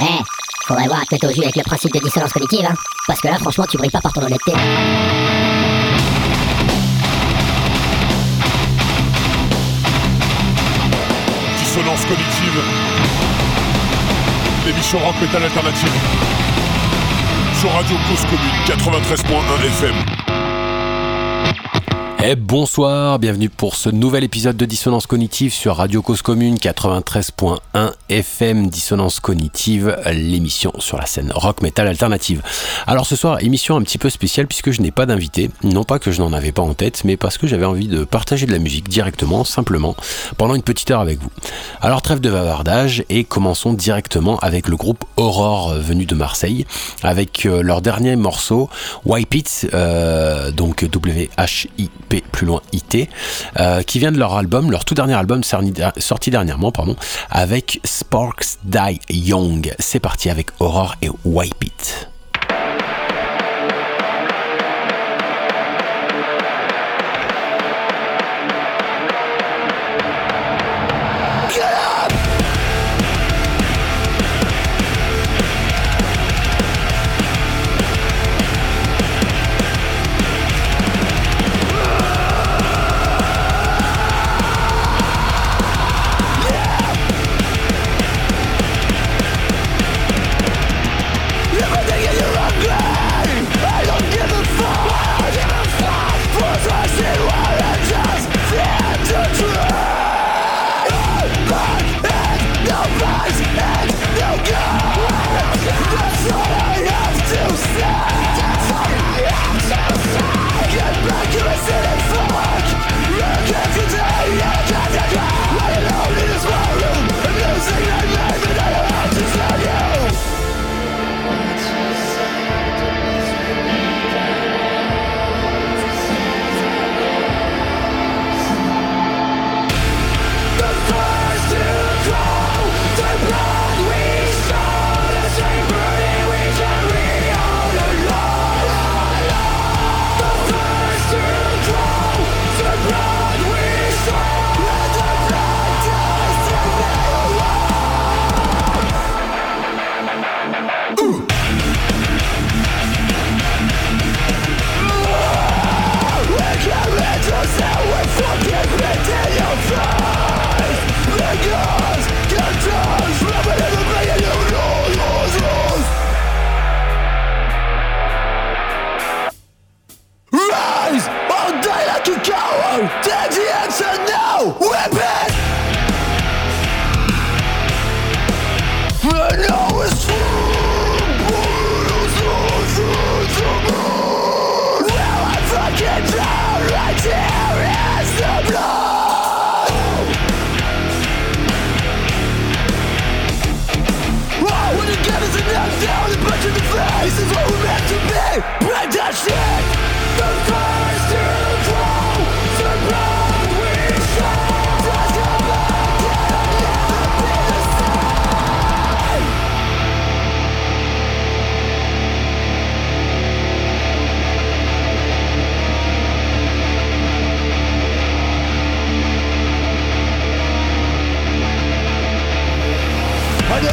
Eh, faudrait voir à te au jus avec le principe de dissonance cognitive, hein. Parce que là, franchement, tu brilles pas par ton honnêteté. Dissonance cognitive. L'émission rock metal alternative. Sur Radio Cause Commune 93.1 FM. Et bonsoir, bienvenue pour ce nouvel épisode de Dissonance Cognitive sur Radio Cause Commune 93.1 FM Dissonance Cognitive, l'émission sur la scène rock metal alternative. Alors ce soir, émission un petit peu spéciale puisque je n'ai pas d'invité, non pas que je n'en avais pas en tête, mais parce que j'avais envie de partager de la musique directement, simplement, pendant une petite heure avec vous. Alors trêve de bavardage et commençons directement avec le groupe Aurore euh, venu de Marseille, avec euh, leur dernier morceau, Wipe It, euh, donc Plus loin IT, euh, qui vient de leur album, leur tout dernier album sorti dernièrement, pardon, avec Sparks Die Young. C'est parti avec Aurore et Wipe It.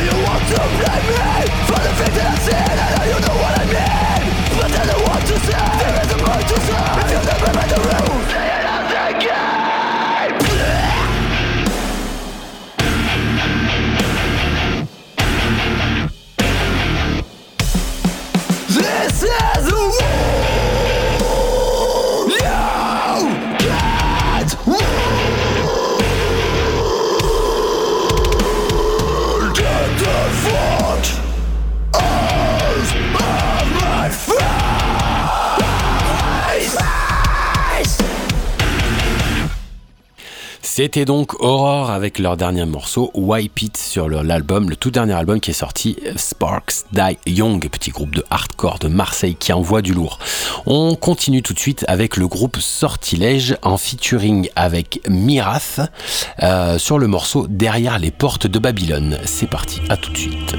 you want to blame me for the things that I've seen? I know you know what I mean, but I don't want to say there is a to say. If you the rules. C'était donc Aurore avec leur dernier morceau Wipe It sur l'album, le tout dernier album qui est sorti, Sparks Die Young, petit groupe de hardcore de Marseille qui envoie du lourd. On continue tout de suite avec le groupe Sortilège en featuring avec Mirath euh, sur le morceau Derrière les portes de Babylone. C'est parti, à tout de suite.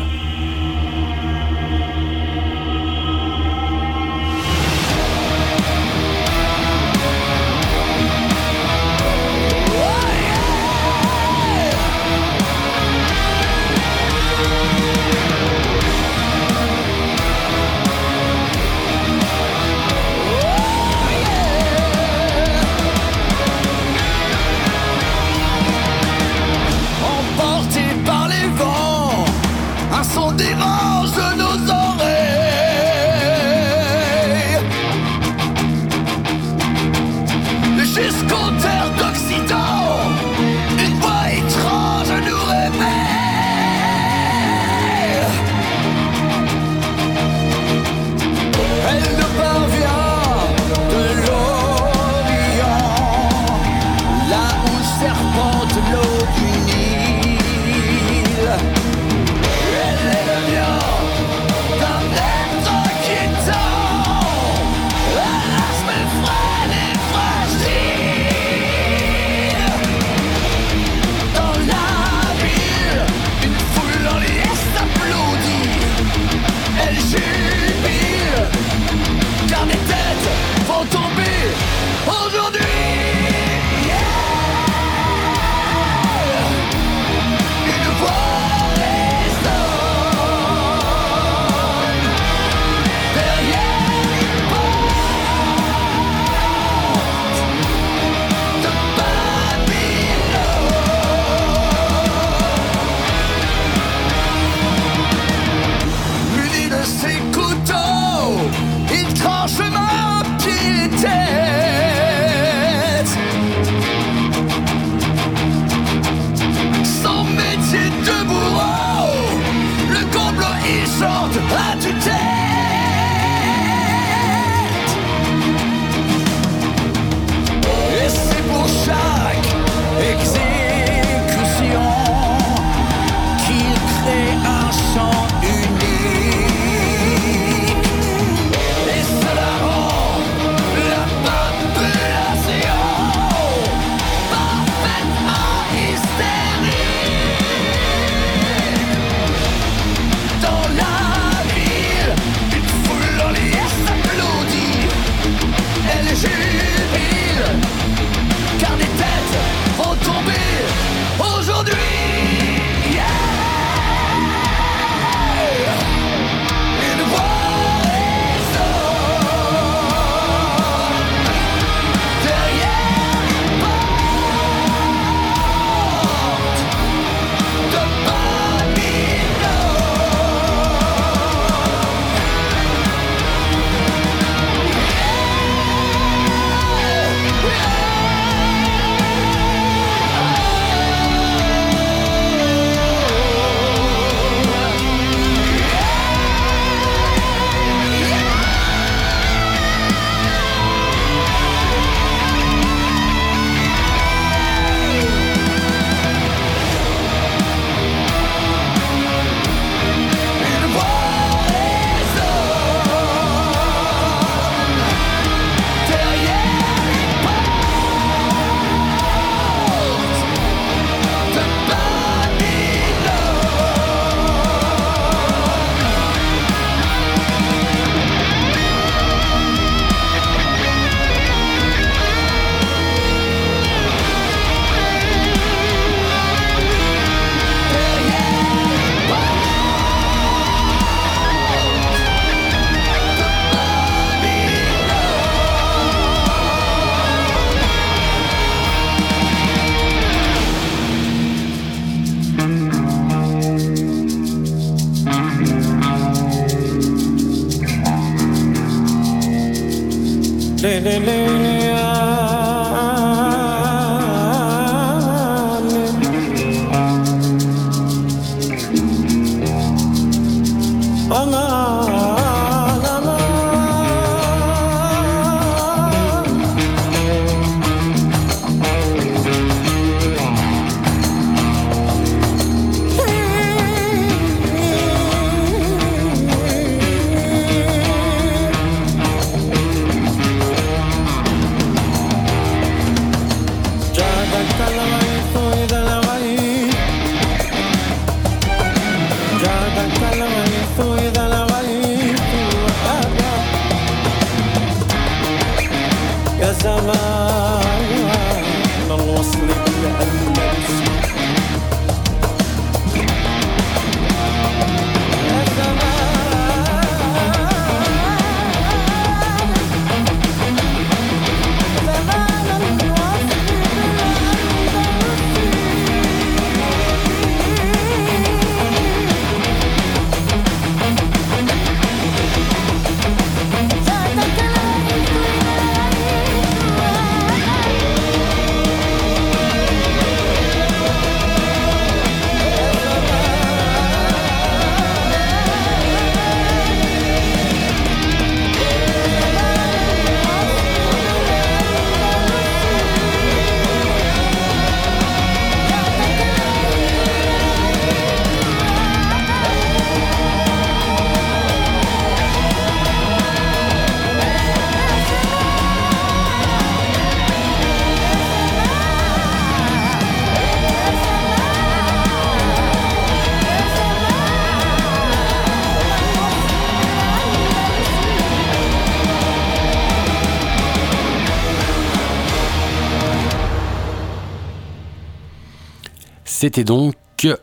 C'était donc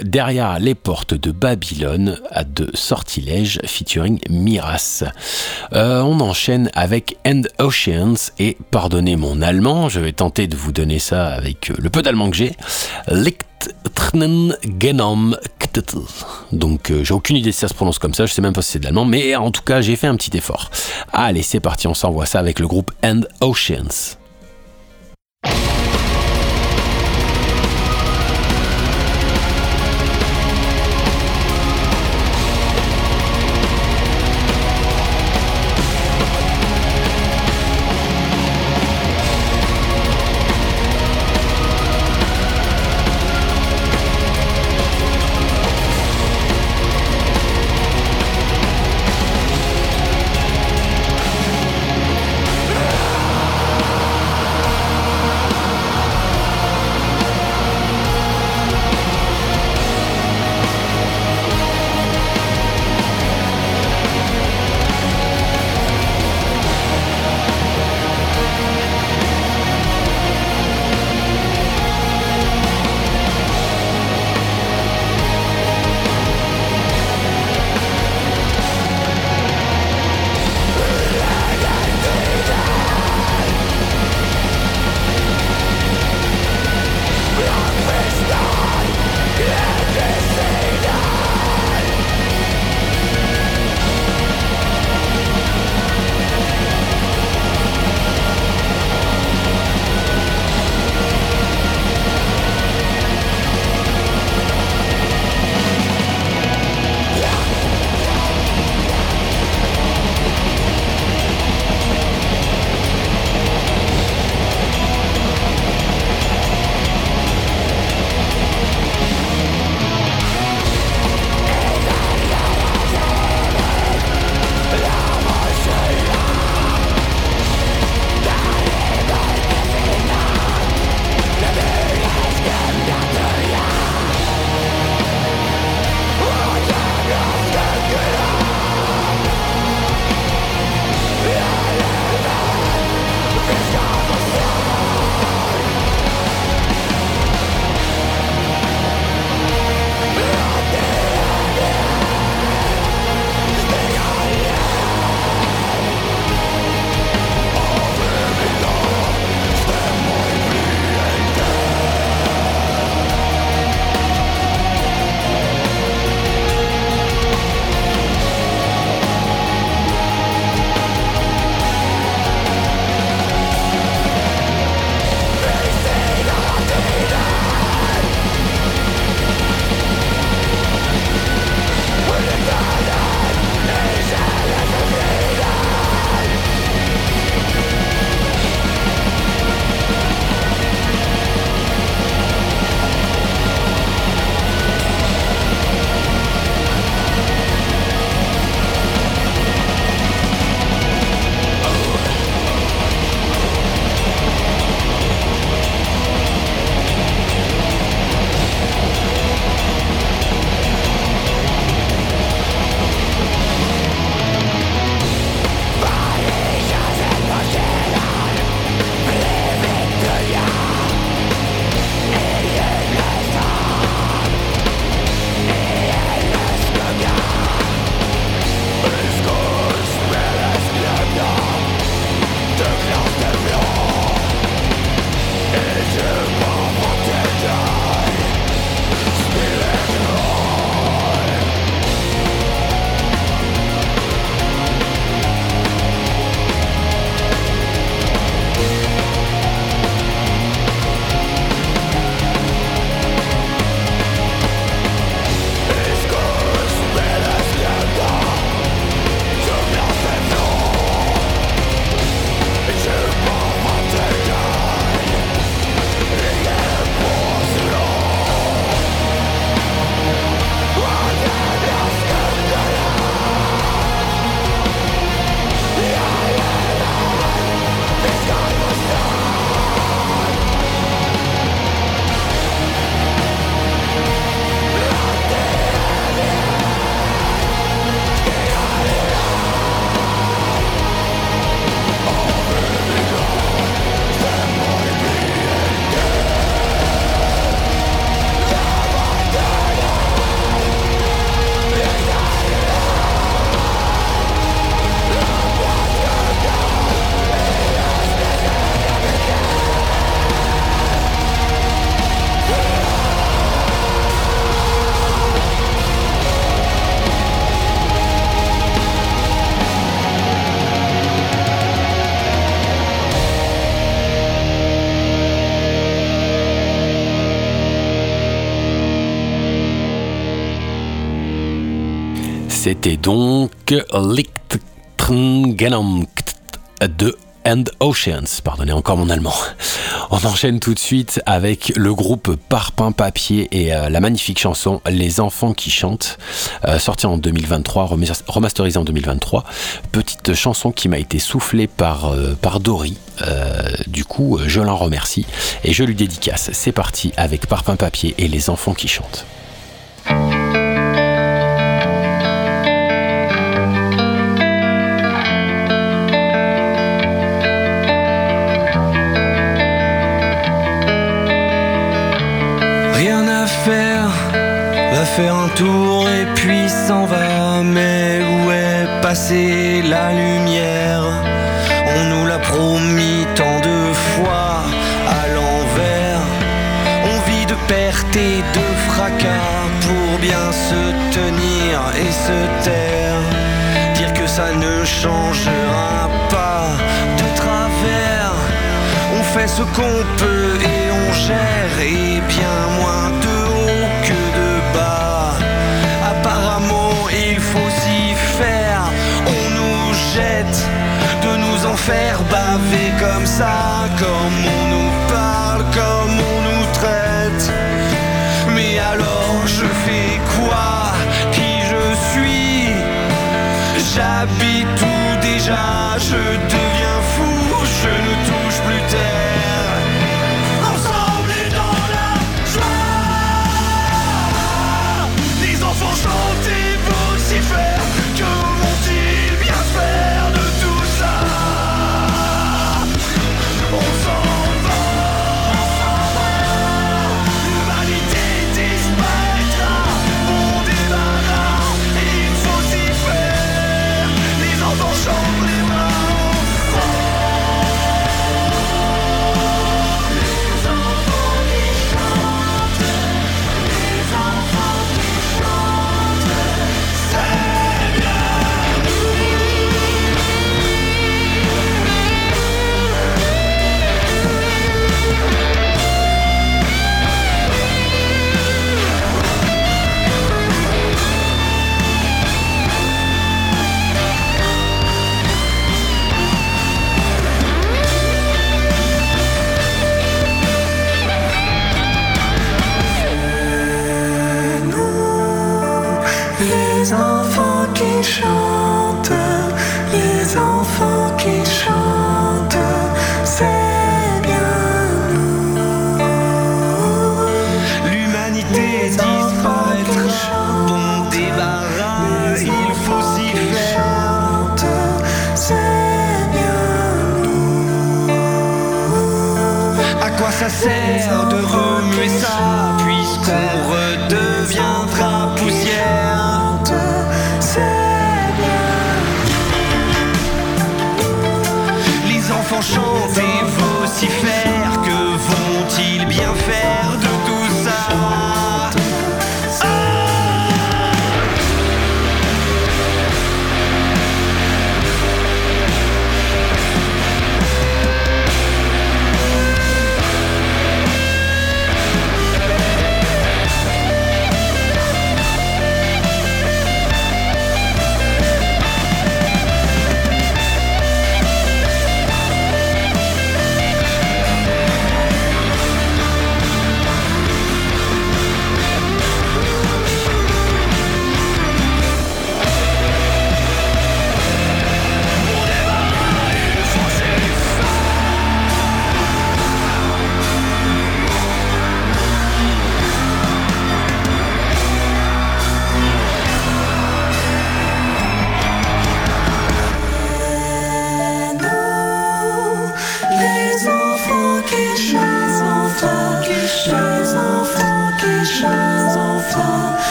derrière les portes de Babylone à de sortilèges featuring Miras. Euh, on enchaîne avec End Oceans et pardonnez mon allemand, je vais tenter de vous donner ça avec le peu d'allemand que j'ai. Genom donc euh, j'ai aucune idée si ça se prononce comme ça, je sais même pas si c'est de l'allemand, mais en tout cas j'ai fait un petit effort. Allez c'est parti, on s'envoie ça avec le groupe End Oceans. C'était donc Lichttrngenam de and Oceans. Pardonnez encore mon allemand. On enchaîne tout de suite avec le groupe Parpin Papier et euh, la magnifique chanson Les enfants qui chantent, euh, sortie en 2023, remasterisée en 2023. Petite chanson qui m'a été soufflée par, euh, par Dory. du coup, je l'en remercie et je lui dédicace. C'est parti avec Parpin Papier et Les enfants qui chantent. Faire un tour et puis s'en va. Mais où est passée la lumière? On nous l'a promis tant de fois à l'envers. On vit de perte et de fracas pour bien se tenir et se taire. Dire que ça ne changera pas de travers. On fait ce qu'on peut et on gère et comme on nous parle, comme on nous traite. Mais alors je fais quoi? Qui je suis? J'habite tout déjà, je deviens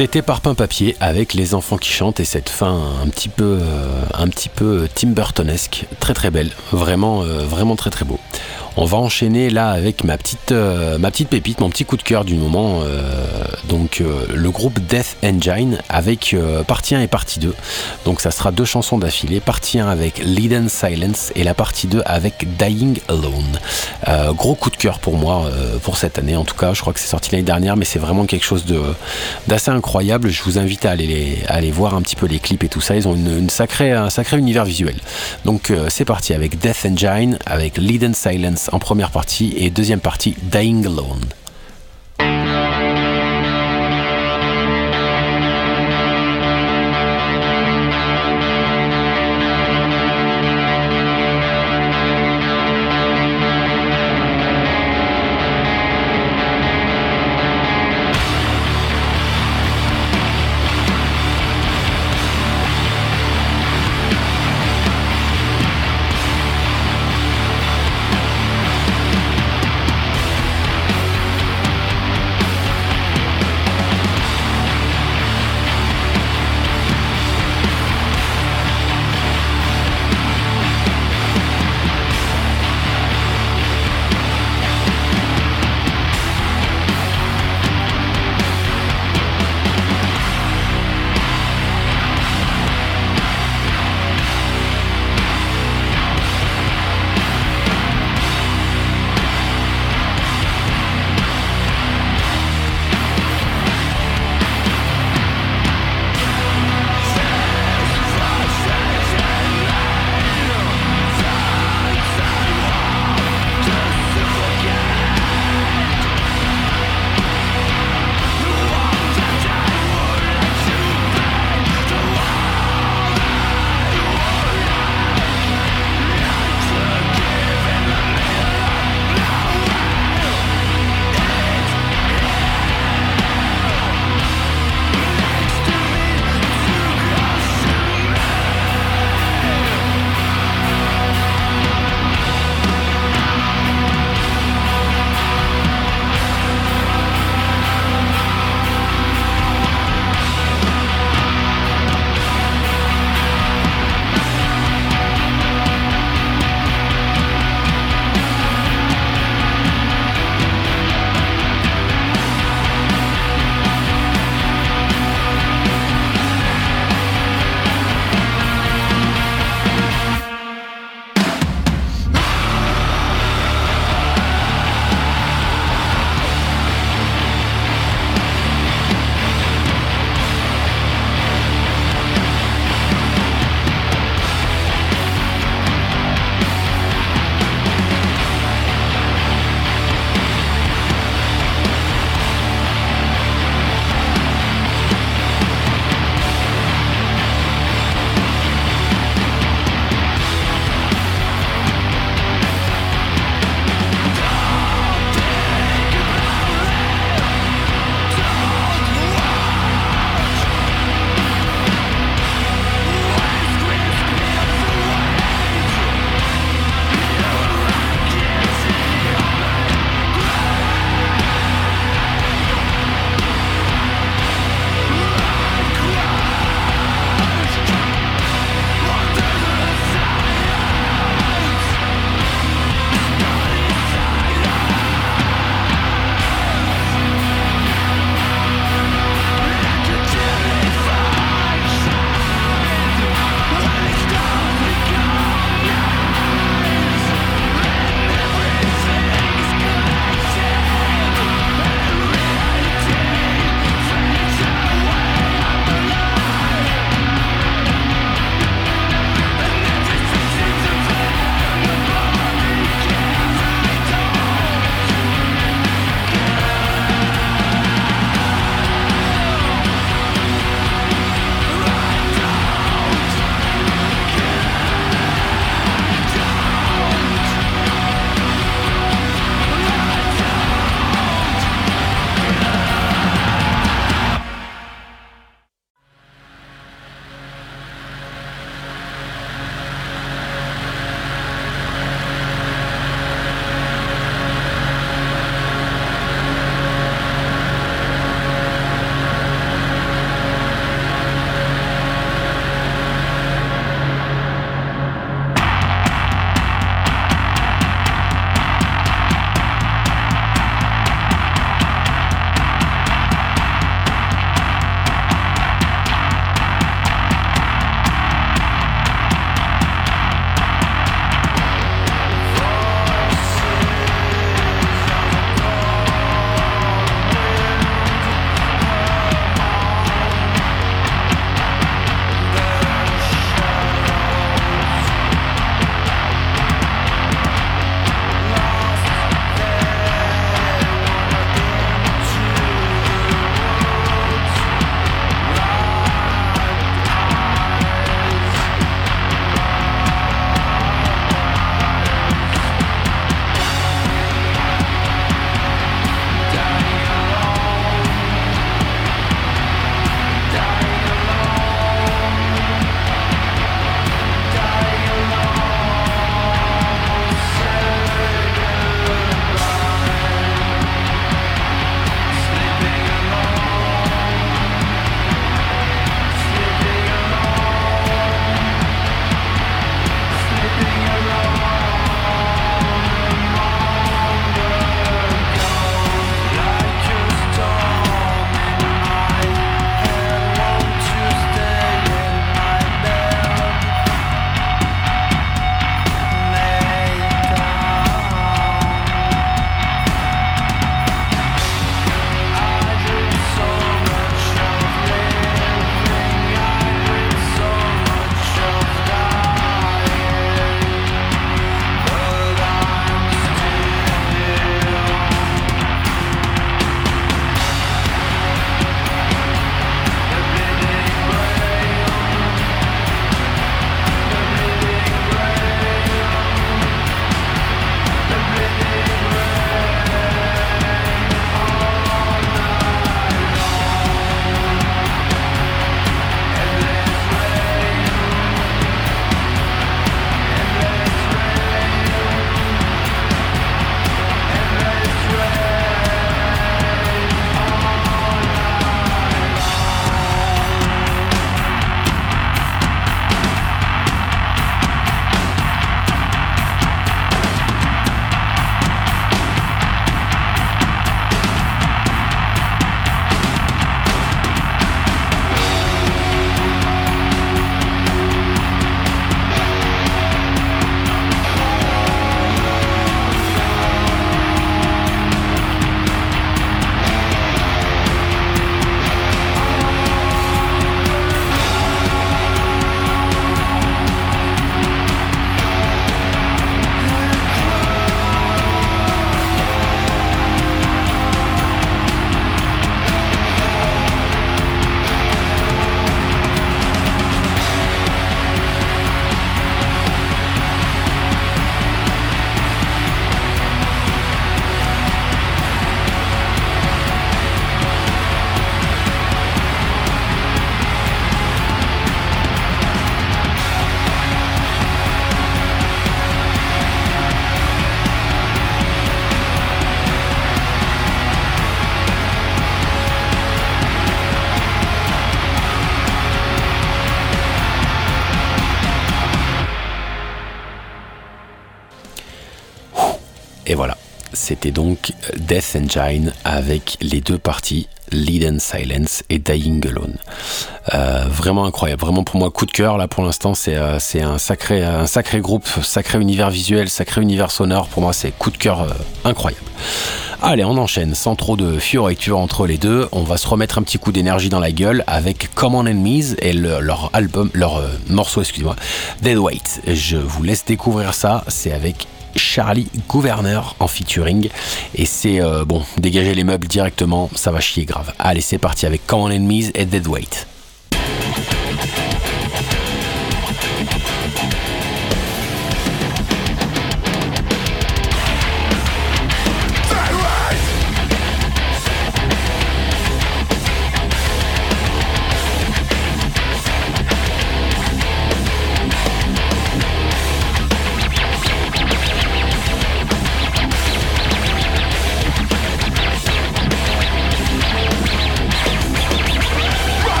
C'était Parpin Papier avec les enfants qui chantent et cette fin un petit peu, euh, un petit peu Tim très très belle, vraiment, euh, vraiment très très beau. On va enchaîner là avec ma petite, euh, ma petite pépite, mon petit coup de cœur du moment. Euh, donc euh, le groupe Death Engine avec partie 1 et partie 2. Donc ça sera deux chansons d'affilée. Partie 1 avec Lead Silence et la partie 2 avec Dying Alone. gros coup de cœur pour moi pour cette année. En tout cas, je crois que c'est sorti l'année dernière, mais c'est vraiment quelque chose d'assez incroyable. Je vous invite à aller, voir un petit peu les clips et tout ça. Ils ont une, un sacré univers visuel. Donc c'est parti avec Death Engine, avec Lead Silence en première partie et deuxième partie Dying Alone. C'était donc Death Engine avec les deux parties, Lead and Silence et Dying Alone. Euh, vraiment incroyable, vraiment pour moi coup de cœur là pour l'instant c'est euh, c'est un sacré un sacré groupe, sacré univers visuel, sacré univers sonore. Pour moi c'est coup de cœur euh, incroyable. Allez, on enchaîne sans trop de fioriture entre les deux. On va se remettre un petit coup d'énergie dans la gueule avec Common Enemies et leur album, leur morceau, excusez-moi, Dead Weight. Je vous laisse découvrir ça. C'est avec Charlie Gouverneur en featuring. Et c'est euh, bon, dégager les meubles directement, ça va chier grave. Allez, c'est parti avec Common Enemies et Deadweight.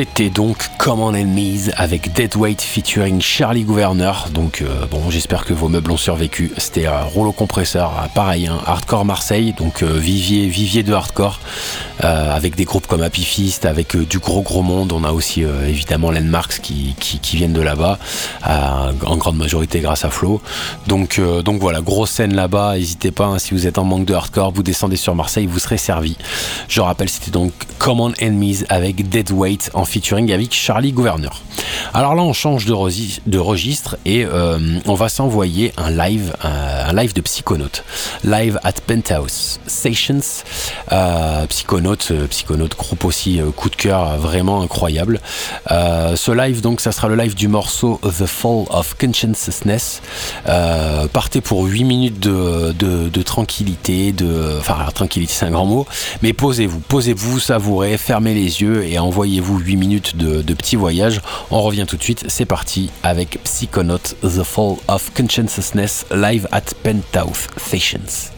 C'était donc Common Enemies avec Deadweight featuring Charlie Gouverneur. Donc euh, bon, j'espère que vos meubles ont survécu. C'était un rouleau compresseur, pareil, hein, hardcore Marseille, donc euh, vivier, vivier de hardcore, avec des groupes comme Happy Fist, avec du gros gros monde. On a aussi évidemment Landmarks qui, qui, viennent de là-bas, en grande majorité grâce à Flo. Donc, donc voilà, grosse scène là-bas. N'hésitez pas, hein, si vous êtes en manque de hardcore, vous descendez sur Marseille, vous serez servi. Je rappelle, c'était donc Common Enemies avec Deadweight en featuring avec Charlie Gouverneur. Alors là, on change de, registre et euh, on va s'envoyer un live, un, live de Psychonaut, live at Penthouse Sessions. Euh, Psychonaut, euh, Psychonaut, groupe aussi coup de cœur vraiment incroyable. ce live, donc, ça sera le live du morceau The Fall of Consciousness. partez pour 8 minutes de, tranquillité, de, enfin, tranquillité, c'est un grand mot, mais posez-vous, posez-vous, savourez, fermez les yeux et envoyez-vous 8 minutes de, petit voyage. Revient tout de suite, c'est parti avec Psychonaut The Fall of Consciousness live at Penthouse Sessions.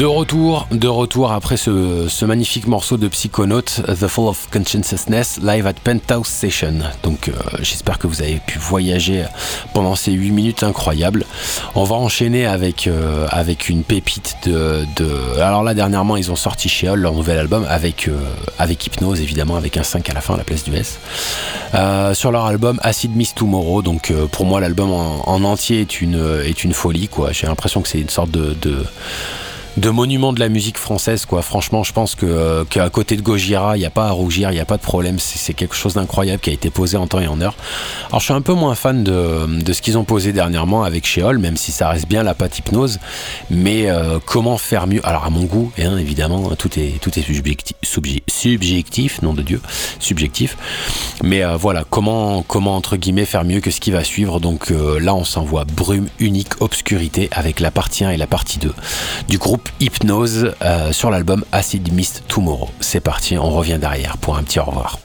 De retour, de retour après ce, magnifique morceau de Psychonaut, The Fall of Consciousness, live at Penthouse Session. Donc euh, j'espère que vous avez pu voyager pendant ces 8 minutes incroyables. On va enchaîner avec, euh, une pépite de, Alors là dernièrement ils ont sorti chez leur nouvel album avec, euh, avec Hypnose évidemment, avec un 5 à la fin à la place du S. sur leur album Acid Miss Tomorrow, donc pour moi l'album en, entier est une, folie quoi. J'ai l'impression que c'est une sorte de monuments de la musique française quoi. Franchement, je pense que euh, qu'à côté de Gojira, il n'y a pas à rougir, il n'y a pas de problème. C'est quelque chose d'incroyable qui a été posé en temps et en heure. Alors, je suis un peu moins fan de, de ce qu'ils ont posé dernièrement avec Sheol, même si ça reste bien la pâte hypnose. Mais euh, comment faire mieux? Alors, à mon goût, hein, évidemment, tout est tout est subjectif, nom de Dieu, subjectif. Mais euh, voilà, comment comment entre guillemets faire mieux que ce qui va suivre? Donc là, on s'envoie brume unique, obscurité avec la partie 1 et la partie 2 du groupe Hypnose euh, sur l'album Acid Mist Tomorrow. C'est parti, on revient derrière pour un petit au revoir.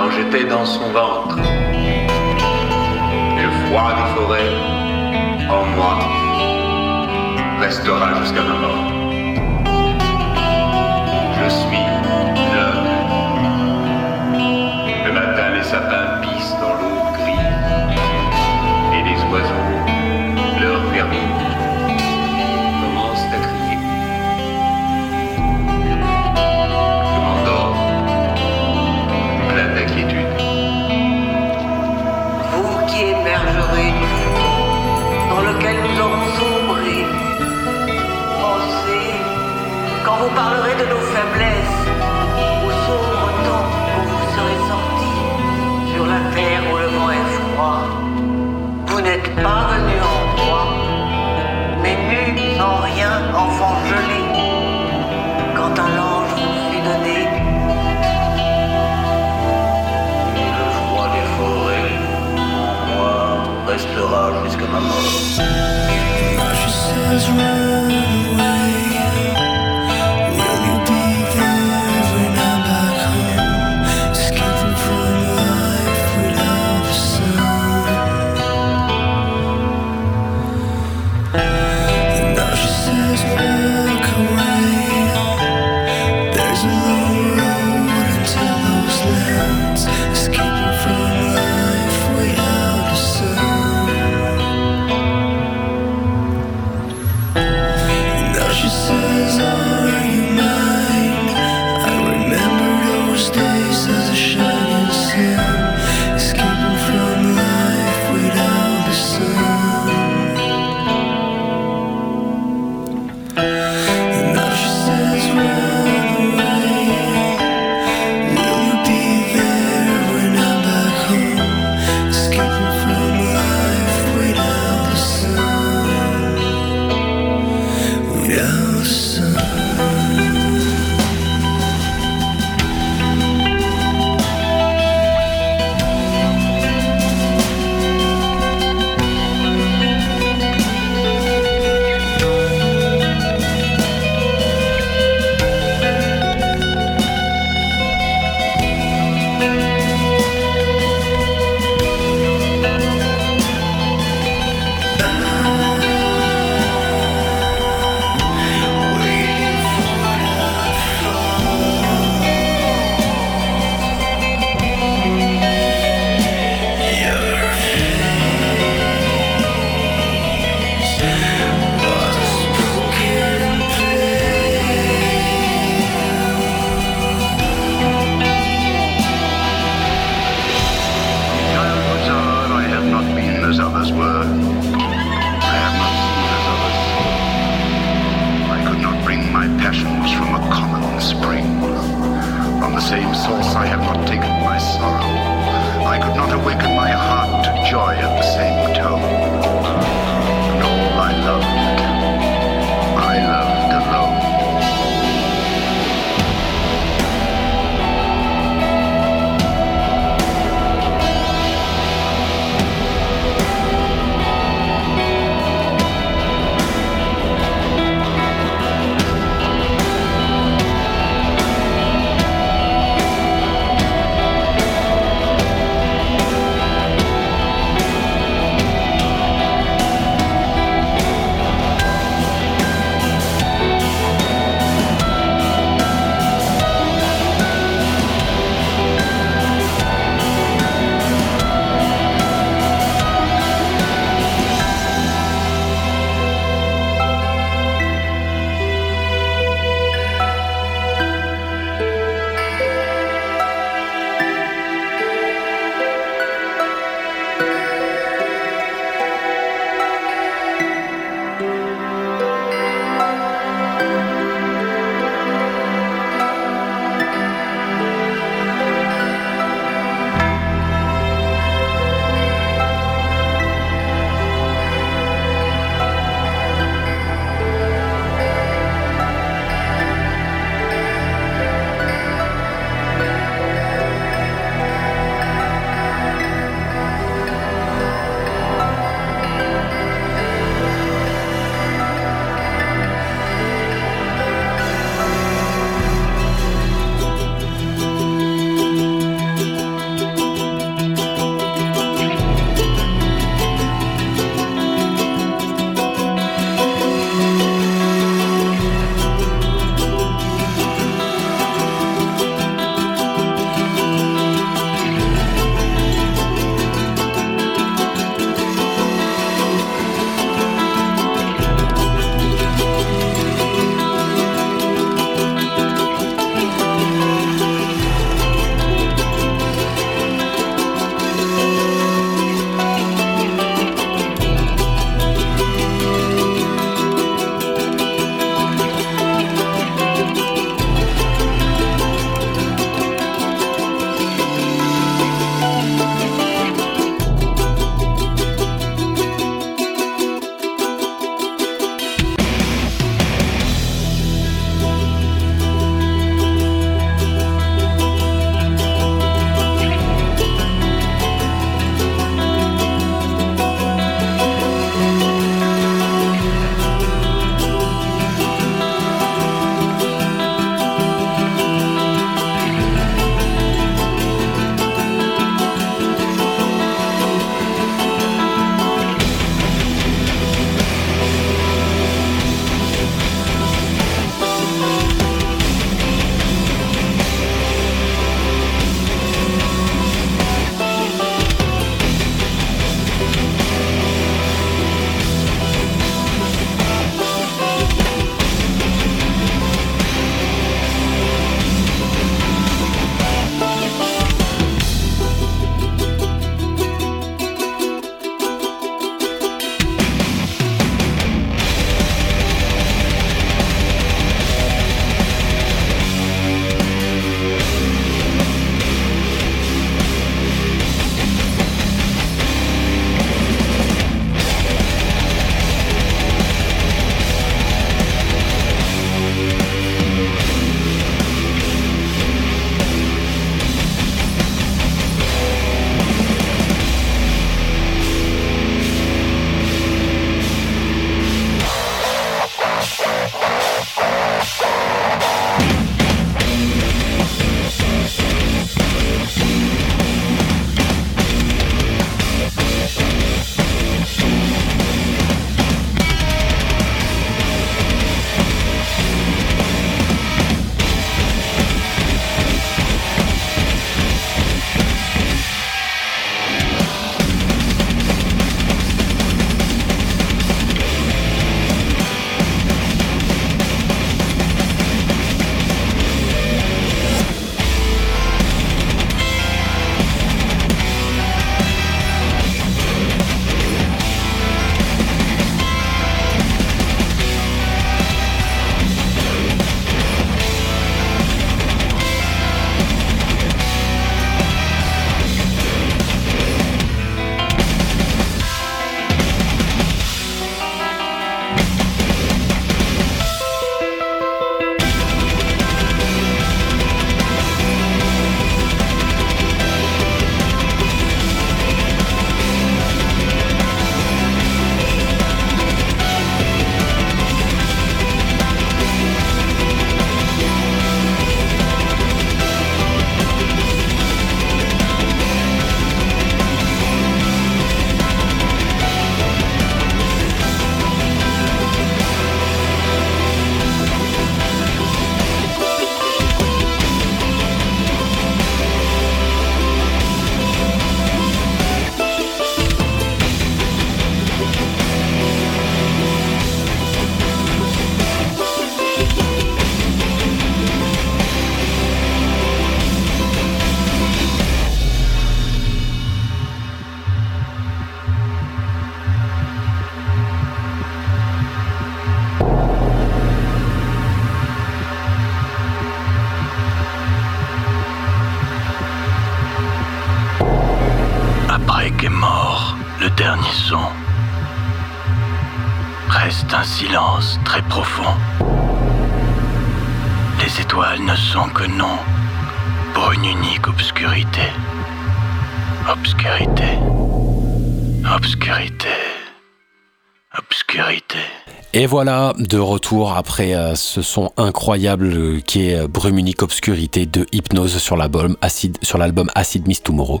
Et voilà, de retour après euh, ce son incroyable euh, qui est euh, Bruminique Obscurité de Hypnose sur l'album Acid, sur l'album Acid Miss Tomorrow.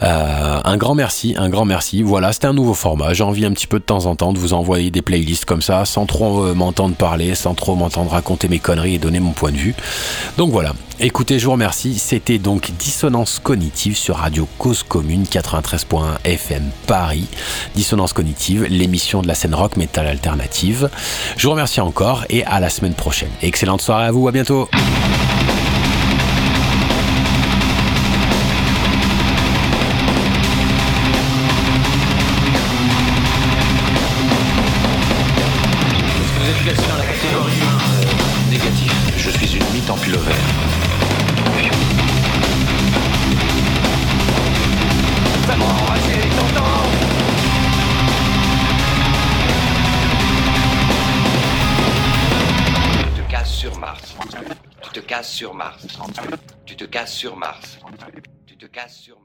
un grand merci, un grand merci. Voilà, c'était un nouveau format. J'ai envie un petit peu de temps en temps de vous envoyer des playlists comme ça, sans trop m'entendre parler, sans trop m'entendre raconter mes conneries et donner mon point de vue. Donc voilà, Écoutez, je vous remercie. C'était donc Dissonance Cognitive sur Radio Cause Commune 93.1 FM Paris. Dissonance Cognitive, l'émission de la scène rock metal alternative. Je vous remercie encore et à la semaine prochaine. Excellente soirée à vous, à bientôt. Sur Mars. Tu te casses sur